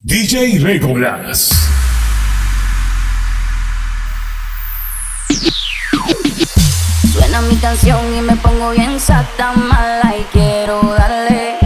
DJ Recolas. Suena mi canción y me pongo bien sata mala y quiero darle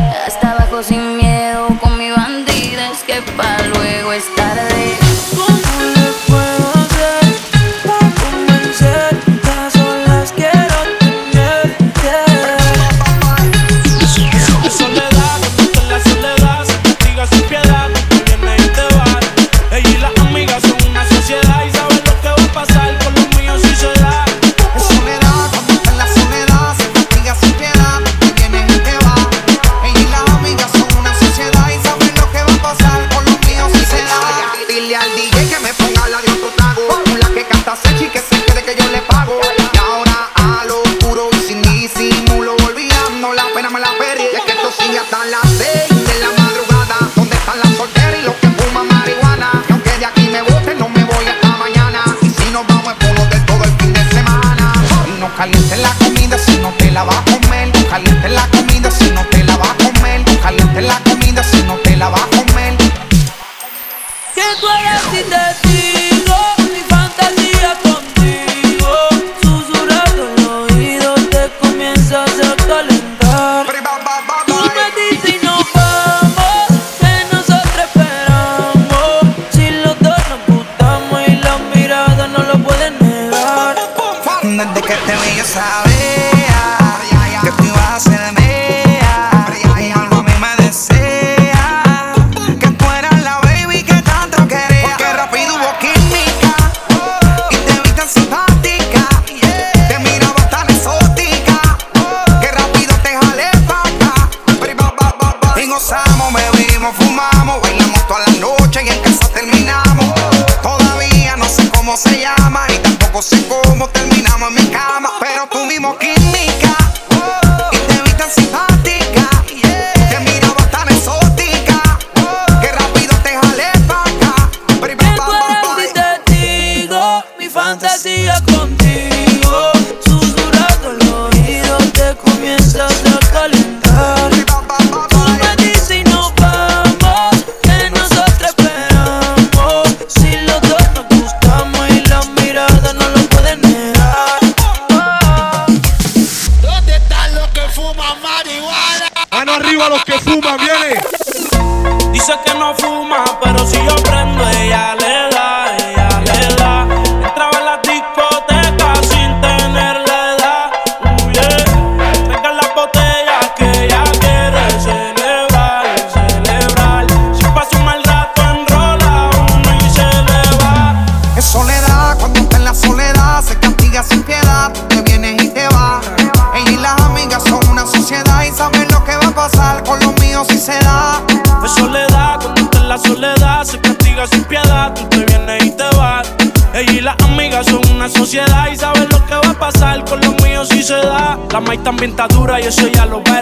también está dura y eso ya lo va.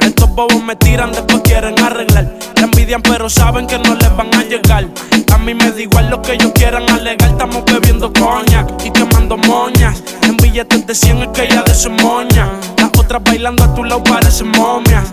Estos bobos me tiran, después quieren arreglar. Te envidian, pero saben que no les van a llegar. A mí me da igual lo que ellos quieran alegar. Estamos bebiendo coña y quemando moñas. En billetes de 100 es que ya de su moña. Las otras bailando a tu lado parecen momias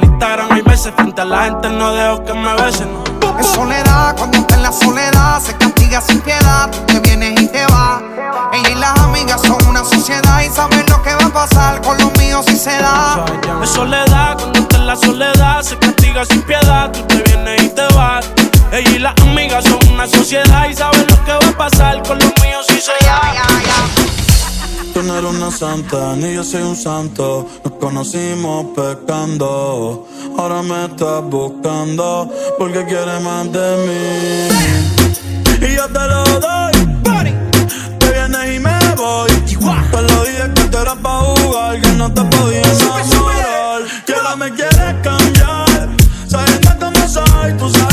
Instagram hay veces. Frente a la gente no dejo que me besen. Es soledad, cuando está en la soledad, se castiga sin piedad. Te vienes y te vas. Ella y las amigas son una sociedad y saben lo que va a pasar con los míos si se da. Es soledad, cuando está en la soledad, se castiga sin piedad. Tú te vienes y te vas. Ella y las amigas son una sociedad y saben lo que va a pasar con los míos si se da. Tú no eres una santa, ni yo soy un santo. Nos conocimos pecando. Ahora me estás buscando porque quieres más de mí. Y yo te lo doy. Te vienes y me voy. Te lo dije que te era pa' jugar, que no te podía enamorar. Que ahora me quieres cambiar. Sabiendo cómo soy, tú sabes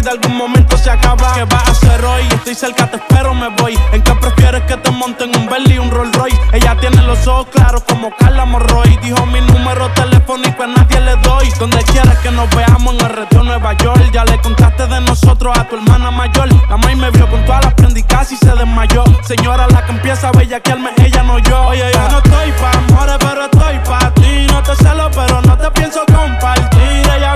vida algún momento se acaba. ¿Qué vas a hacer hoy? Estoy cerca, te espero, me voy. ¿En qué prefieres que te monten un Bentley y un Rolls Royce? Ella tiene los ojos claros como Carla Morroy. Dijo mi número telefónico a nadie le doy. Donde quieras que nos veamos en el retiro Nueva York. Ya le contaste de nosotros a tu hermana mayor. La maíz me vio con todas las prendicas y se desmayó. Señora, la que empieza a bellaquearme, ella no yo. Oye, yo no estoy pa' amores, pero estoy pa' ti. No te celo, pero no te pienso compartir. Ella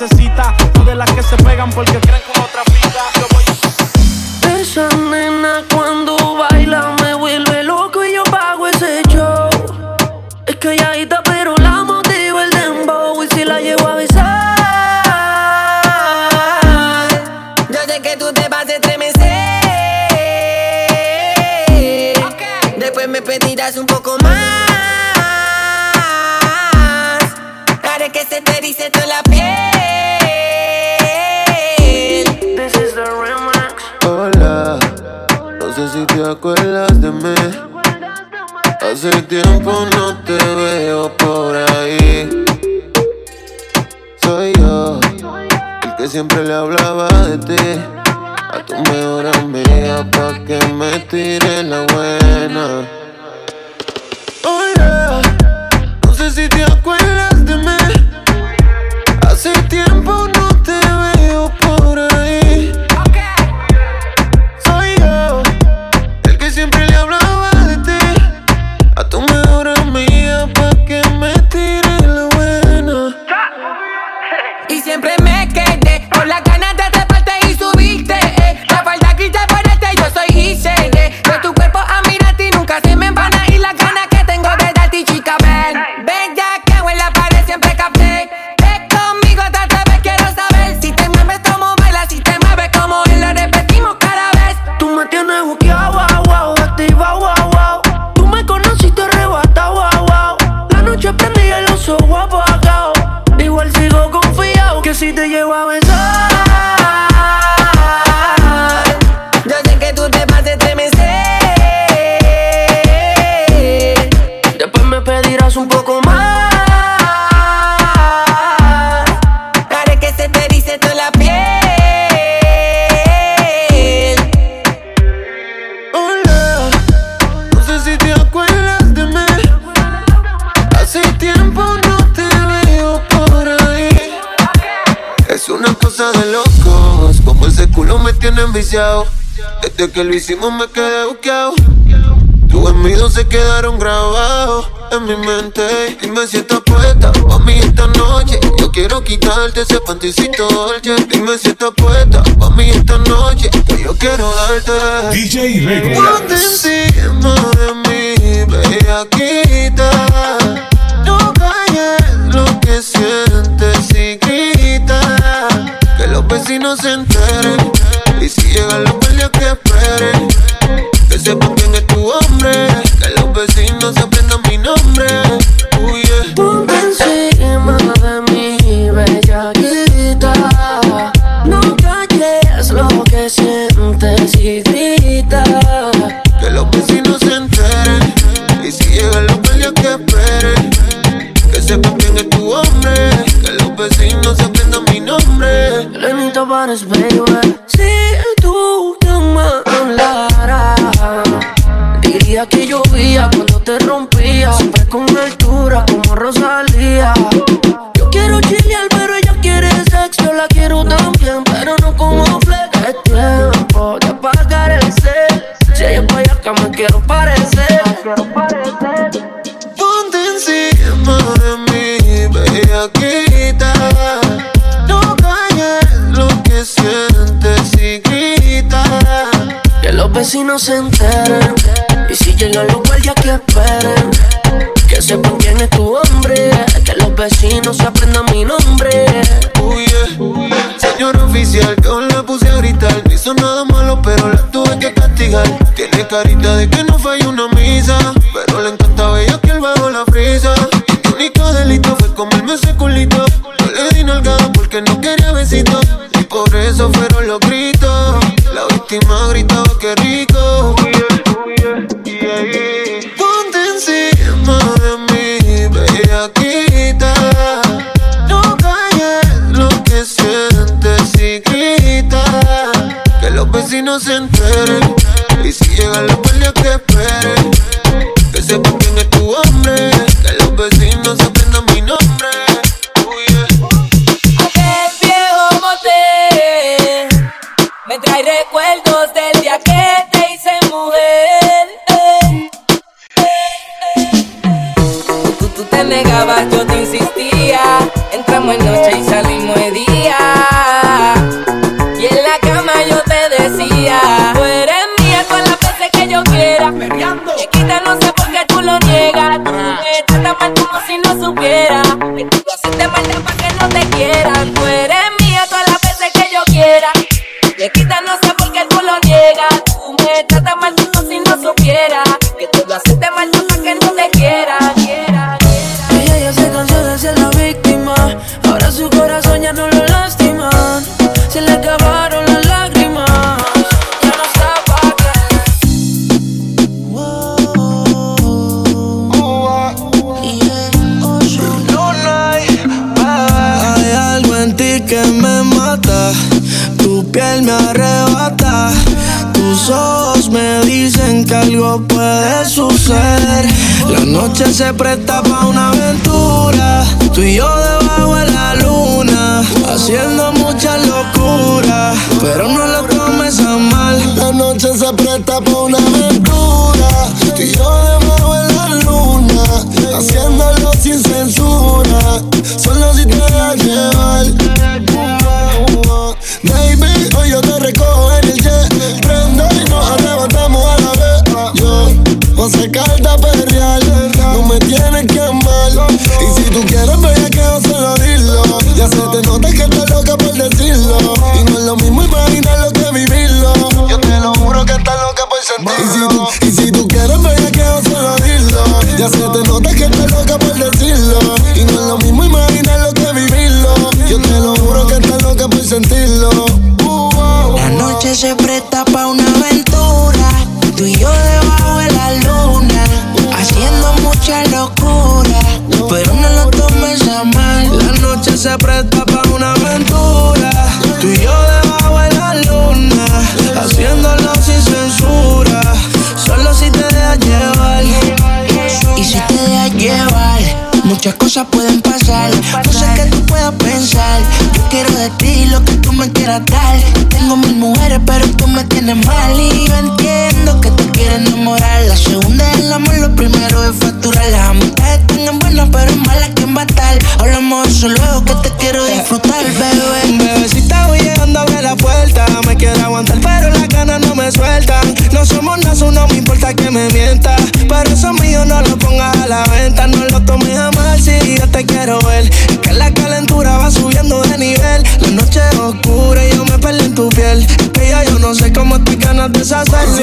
necesita. O de las que se pegan porque creen con otra vida. Yo voy Esa nena cuando baila me vuelve loco y yo pago ese show. Es calladita pero la motiva el dembow y si la llevo a besar. Yo sé que tú te vas a estremecer. Después me pedirás un poco más. Haré que se te erice toda la piel. Sé si te acuerdas de mí. Hace tiempo no te veo por ahí. Soy yo, el que siempre le hablaba de ti. A tu mejor amiga pa' que me tire la buena. Hola, no sé si te acuerdas de mí. Hace tiempo no enviciado. Desde que lo hicimos me quedé buqueado. Tus gemidos se quedaron grabados en mi mente Dime si estás puesta pa' mí esta noche Yo quiero quitarte ese panticito dolce Dime si estás puesta pa' mí esta noche Que yo quiero darte DJ Ponte Regulas. encima de mí, bellaquita No calles lo que sientes y grita Que los vecinos se enteren. Y si llegan los guardias que esperen. Que sepan quién es tu hombre. Que los vecinos aprendan mi nombre. Uy, yeah. Si tú te hablaras, diría que llovía cuando te rompía. Siempre con el tú negabas, yo te insistía. Entramos en noche y salimos de día. Y en la cama yo te decía. noche se presta para una aventura. Tú y yo debajo de la luna, haciendo mucha locura. Pero no lo tomes a mal. La noche se presta para una aventura. Tú y yo debajo de la luna, haciéndolo sin censura. Solo si te dejas llevar. Baby, hoy yo te recojo en el jet. Prende y nos arrebatamos a la vez. Yo, Calda Perreal me tienes que amar. Y si tú quieres, bella, que no se lo dilo. Ya se te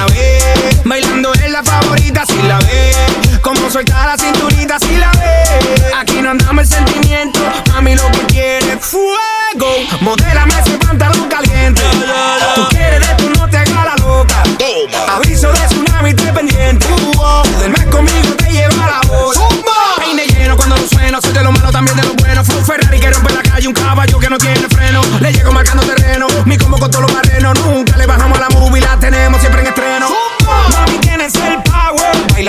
la ve, bailando es la favorita, si la ve, como suelta la cinturita, si la ve. Aquí no andamos el sentimiento, mami lo que quiere fuego. Modélame ese pantalón caliente. Tú quieres de tu no te haga la loca. Aviso de tsunami, te pendiente. Del mes conmigo te lleva la voz. Peine lleno cuando lo sueno, soy de lo malo también de lo bueno. Fue un Ferrari que rompe la calle, un caballo que no tiene freno. Le llego marcando terreno, mi combo con todos los barrenos. Nunca le bajamos a la movie, la tenemos siempre en estreno.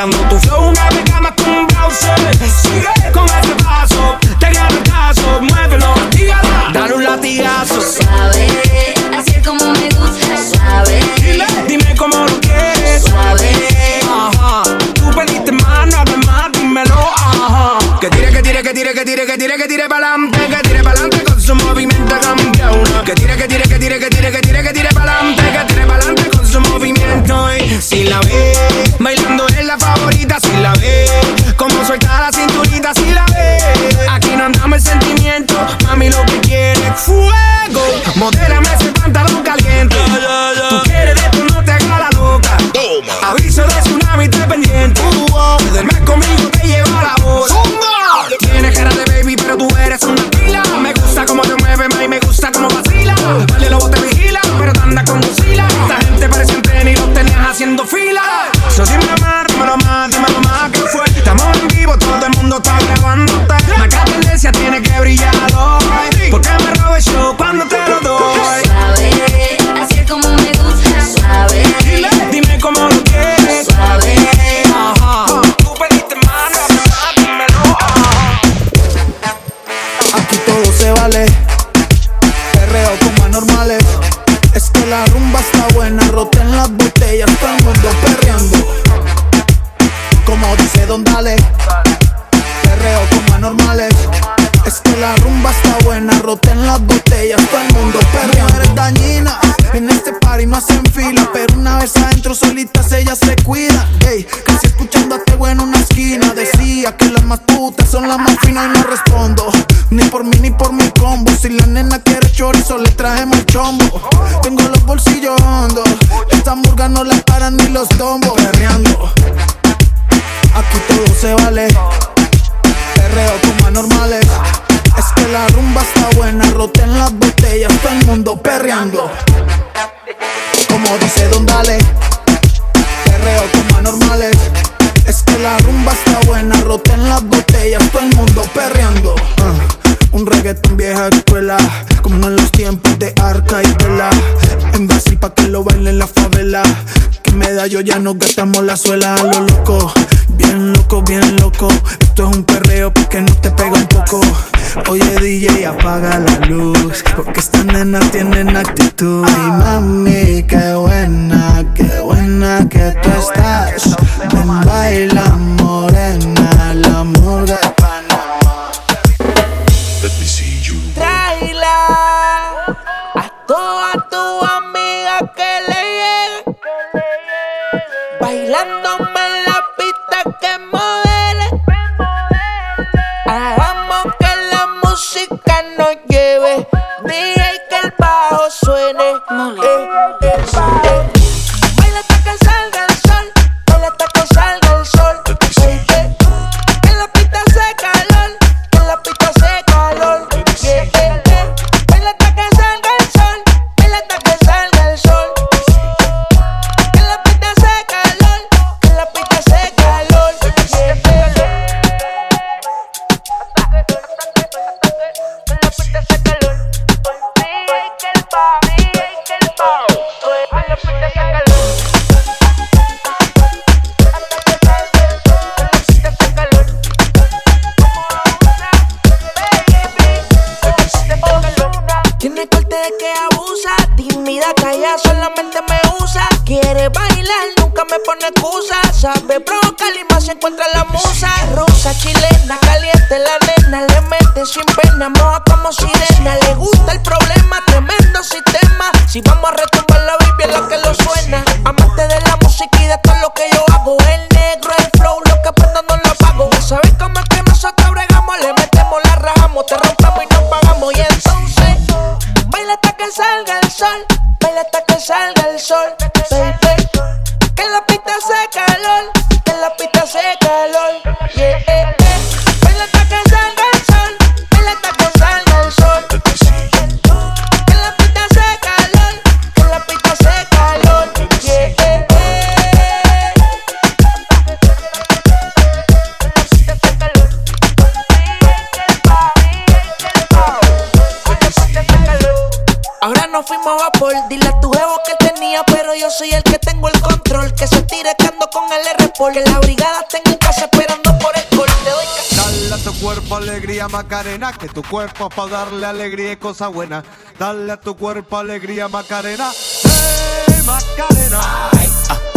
Bailando tu flow, una vez más con un browser. Sigue con ese paso, te gano el caso. Muévelo, dígala, dale un latigazo. Suave, así es como me gusta, suave. Dime cómo lo quieres. Suave. Ajá. Tú pediste más, no hables más, dímelo. Ajá. Que tire, que tire, que tire, que tire, que tire, que tire pa'lante, Ni por mí ni por mi combo. Si la nena quiere chorizo, le trajemos el chombo. Tengo los bolsillos hondos. Esta murga no la paran ni los tombos. Perreando. Aquí todo se vale. Perreo como anormales. Es que la rumba está buena, roten las botellas, todo el mundo perreando. Como dice Don Dale, perreo como anormales. Es que la rumba está buena, roten las botellas, todo el mundo perreando. Un reggaetón vieja escuela, como en los tiempos de Arca y Vela. En Brasil pa' que lo bailen la favela. Que medallo ya nos gastamos la suela a lo loco. Bien loco, bien loco. Esto es un perreo porque no te pega un poco. Oye DJ, apaga la luz. Porque estas nenas tienen actitud. Y mami, qué buena, qué buena que tú estás. Ven, baila morena, la murga Hey. Eh, eh, Dile a tu jevo que él tenía, pero yo soy el que tengo el control. Que se tire que con el r -Pol. Que la brigada está en casa esperando por el gol. Te doy Dale a tu cuerpo alegría, Macarena. Que tu cuerpo es para darle alegría y cosa buena. Dale a tu cuerpo alegría, Macarena. Hey.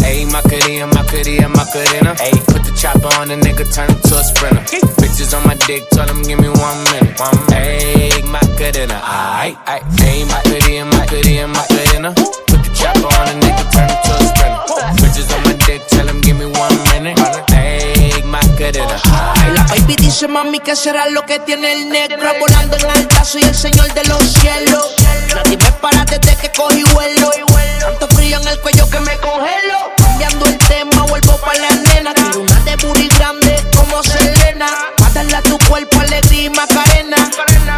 Ayy, Macarena, Macarena, Macarena. Ayy, put the chopper on the nigga, turn him to a sprinter. Bitches on my dick, tell him give me one minute. One minute. Ayy, Macarena, aight, aight. Ayy, Macarena, Macarena, Macarena. Put the chopper on the nigga, turn him to a sprinter. Bitches on my dick, tell him give me one minute. Aight. La baby dice mami que será lo que tiene el negro volando en alta soy el señor de los cielos. Nadie me para desde que cogí vuelo. Tanto frío en el cuello que me congelo. Cambiando el tema vuelvo pa' la nena. Tiro una de booty grande como Selena. Darle a tu cuerpo alegría y macarena.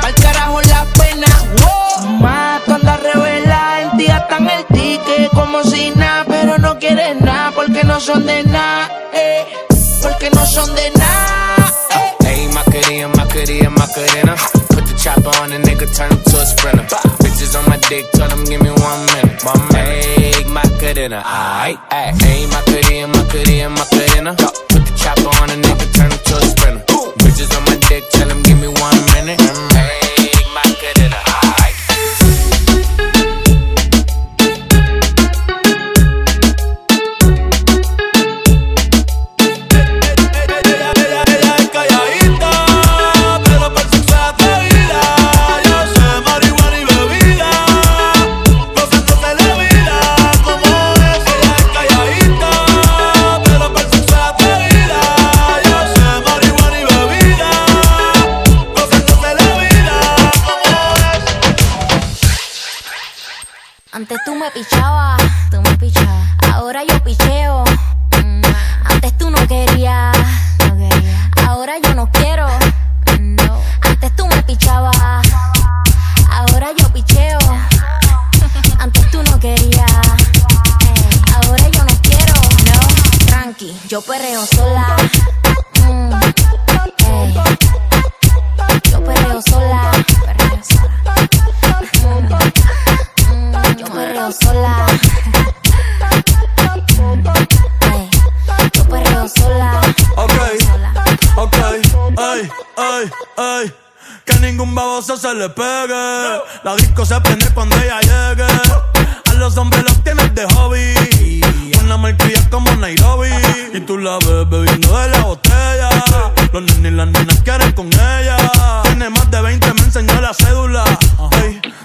Pa'l carajo la pena. Wow. mato anda revela en ti en el ticket como si nada pero no quieres nada porque no son de nada eh, son de nada Ayy, Macarena, Macarena, Macarena. Put the chopper on the nigga, turn him to a sprinter. Bitches on my dick, tell him give me one minute. Minute. Ayy, Macarena, aight, aight. Ayy, Macarena, Macarena, Macarena. Como Nairobi. Y tú la ves bebiendo de la botella. Los nenes y las nenas quieren con ella. Tiene más de 20, me enseñó la cédula.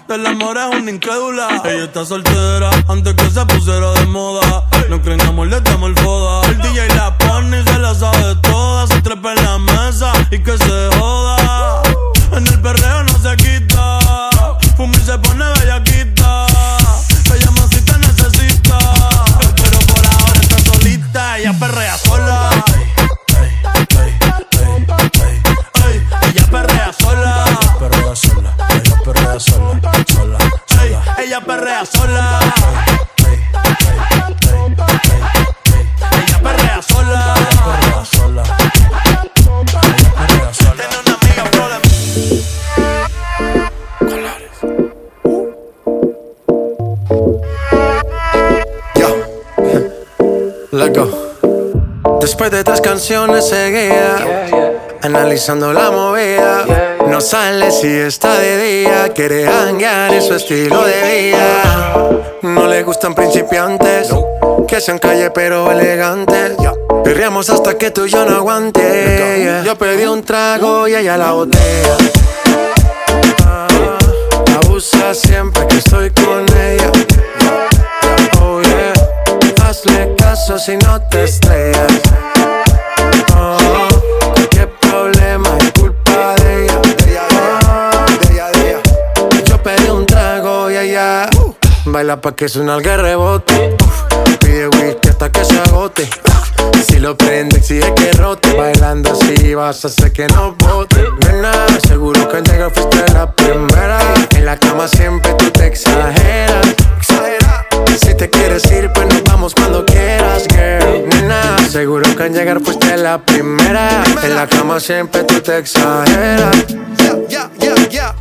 Del amor es una incrédula. Ella está soltera antes que se pusiera de moda. No creen amor, le damos el foda. El DJ la pone y se la sabe toda. Se trepa en la mesa y que se joda. En el perreo no Después de tres canciones seguidas, analizando la movida, no sale si está de día, quiere hanguear en su estilo de vida. No le gustan principiantes, que sean calle pero elegantes. Perreamos hasta que tú yo no aguante. Yo pedí un trago y ella la botella. Ah, Abusa siempre que estoy con ella. Si no te estrellas. Oh, cualquier problema es culpa de ella. Oh, Yo pedí un trago y ella baila pa' que suena el rebote. Pide whisky hasta que se agote. Si lo prende, exige que rote. Bailando así vas a hacer que no bote. Nena, seguro que al llegar fuiste la primera. En la cama siempre tú te exageras. Exagera. Si te quieres ir, pues nos vamos cuando quieras, girl. Nena, seguro que al llegar fuiste la primera. En la cama siempre tú te exageras. Yeah, yeah, yeah,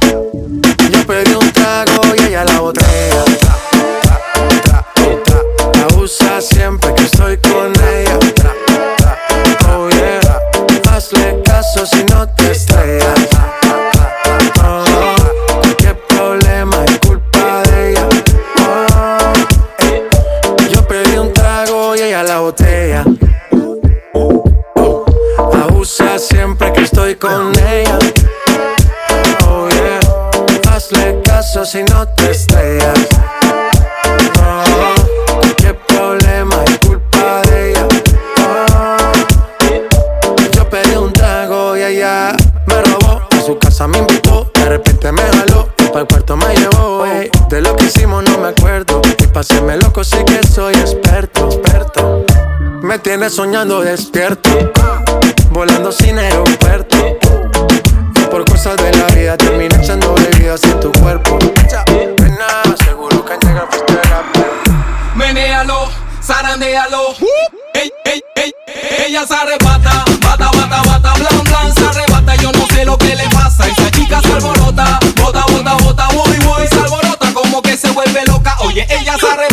Yo pedí un trago y ella la botella. Tra, tra, la usa siempre que estoy con ella. Oh yeah. Hazle caso si no te estrellas. Ella. Abusa siempre que estoy con ella. Oh yeah, hazle caso si no te estrellas. Oh, qué problema es culpa de ella. Oh, yo pedí un trago y ella me robó. A su casa me invitó, de repente me jaló para el cuarto me llevó. ey. De lo que hicimos no me acuerdo. Y paséme loco, sé tienes soñando despierto, volando sin aeropuerto. Y por cosas de la vida terminé echando bebidas en tu cuerpo. Nena, seguro que llega fuiste Menéalo, zarandealo. Ey, ey, ey, ella se arrebata, bata, bata, bata, blan, blan, se arrebata. Yo no sé lo que le pasa. Esa chica se alborota, bota, bota, bota, voy, voy, se alborota como que se vuelve loca. Oye, ella se arrebata,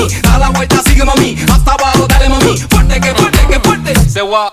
mami. Da la vuelta, sigue mami, hasta abajo, dale mami. Fuerte que fuerte que fuerte. Se va.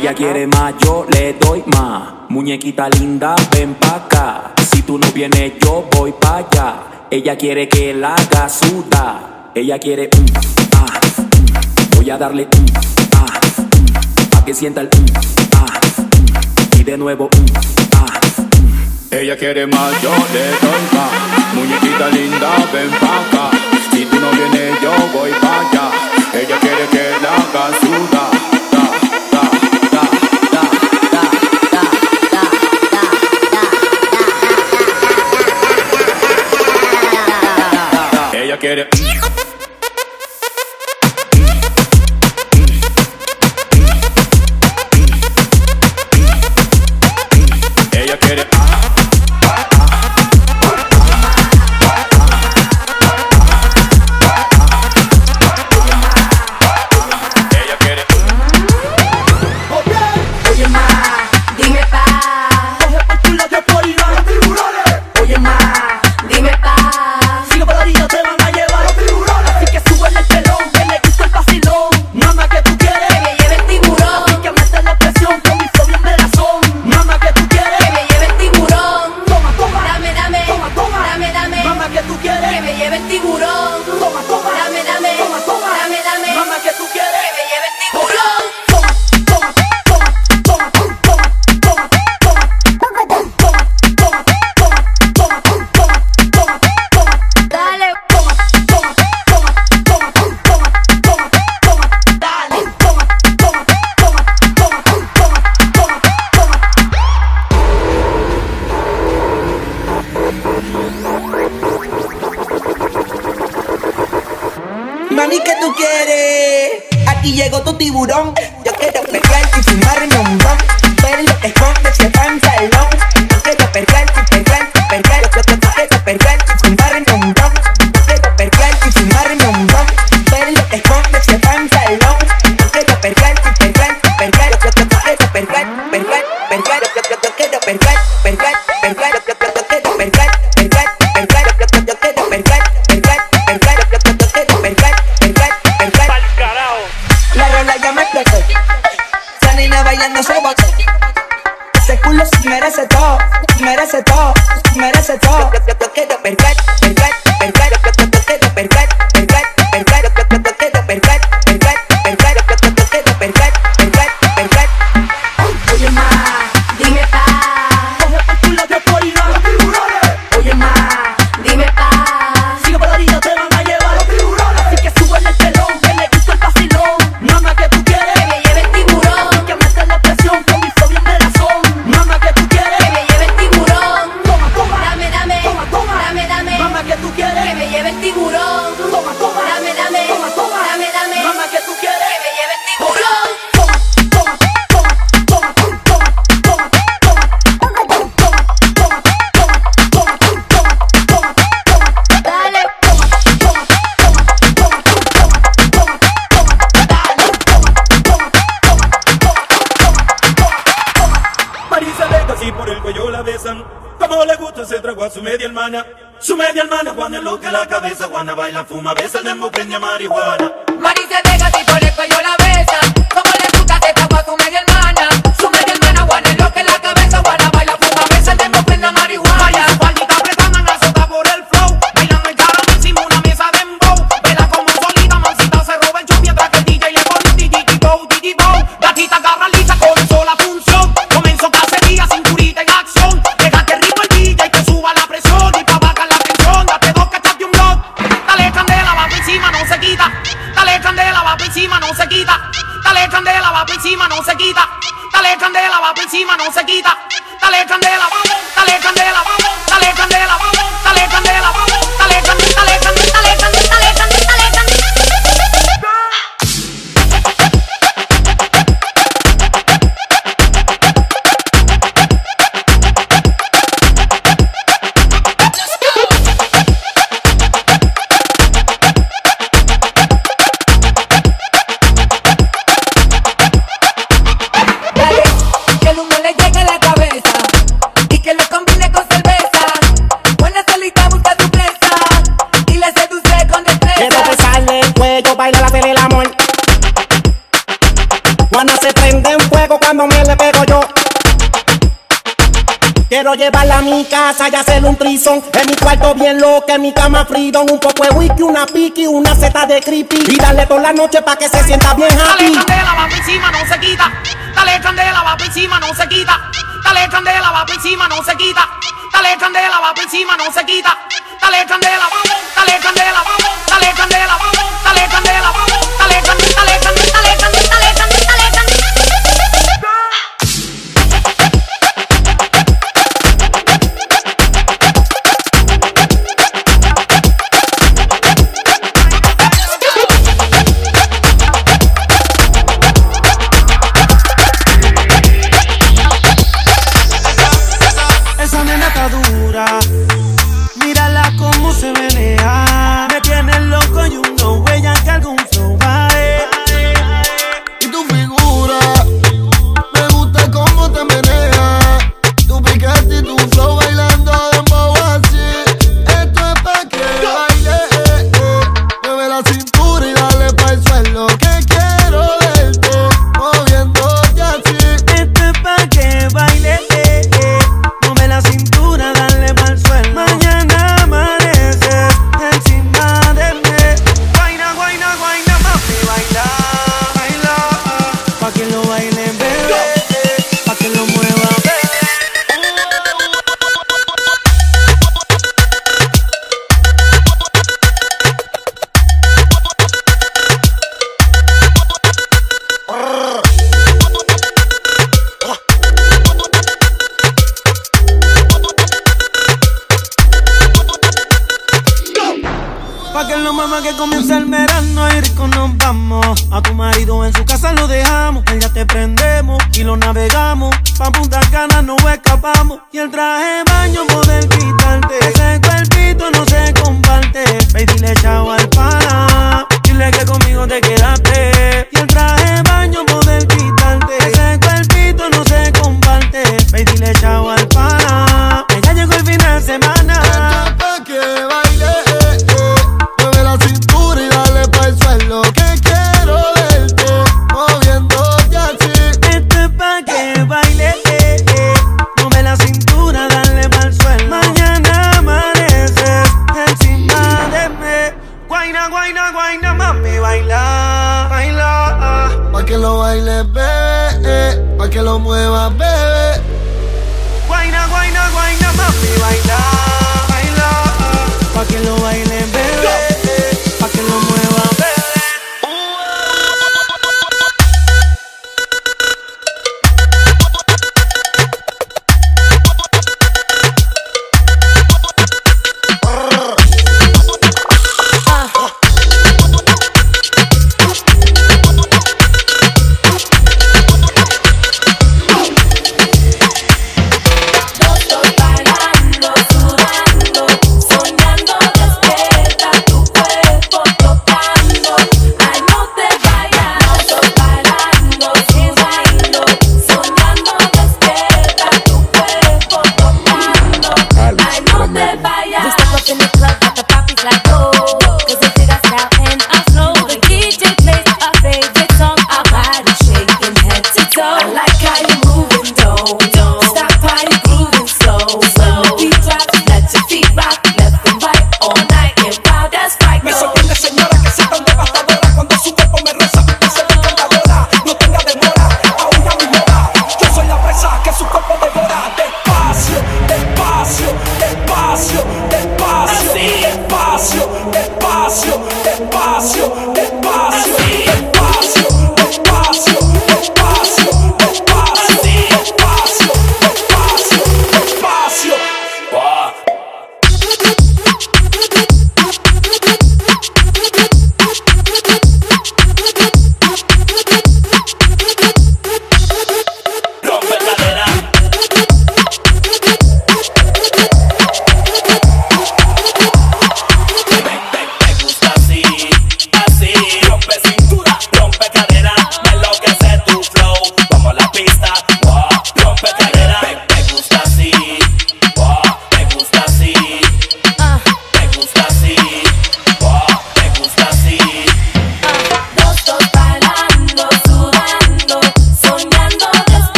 Ella quiere más, yo le doy más. Muñequita linda, ven pa' acá. Si tú no vienes, yo voy pa' allá. Ella quiere que la haga suda. Ella quiere un, ah, voy a darle un, ah, mm. pa' que sienta el un, ah, y de nuevo un, ah. Ella quiere más, yo le doy más. Muñequita linda, ven pa' acá. Si tú no vienes, yo voy pa' allá. Ella quiere que la haga suda. get it. lleve el tiburón. casa y hacer un trison. En mi cuarto bien loco en mi cama freedom. Un poco de whisky, una piqui, una seta de creepy. Y darle toda la noche pa' que se sienta bien happy.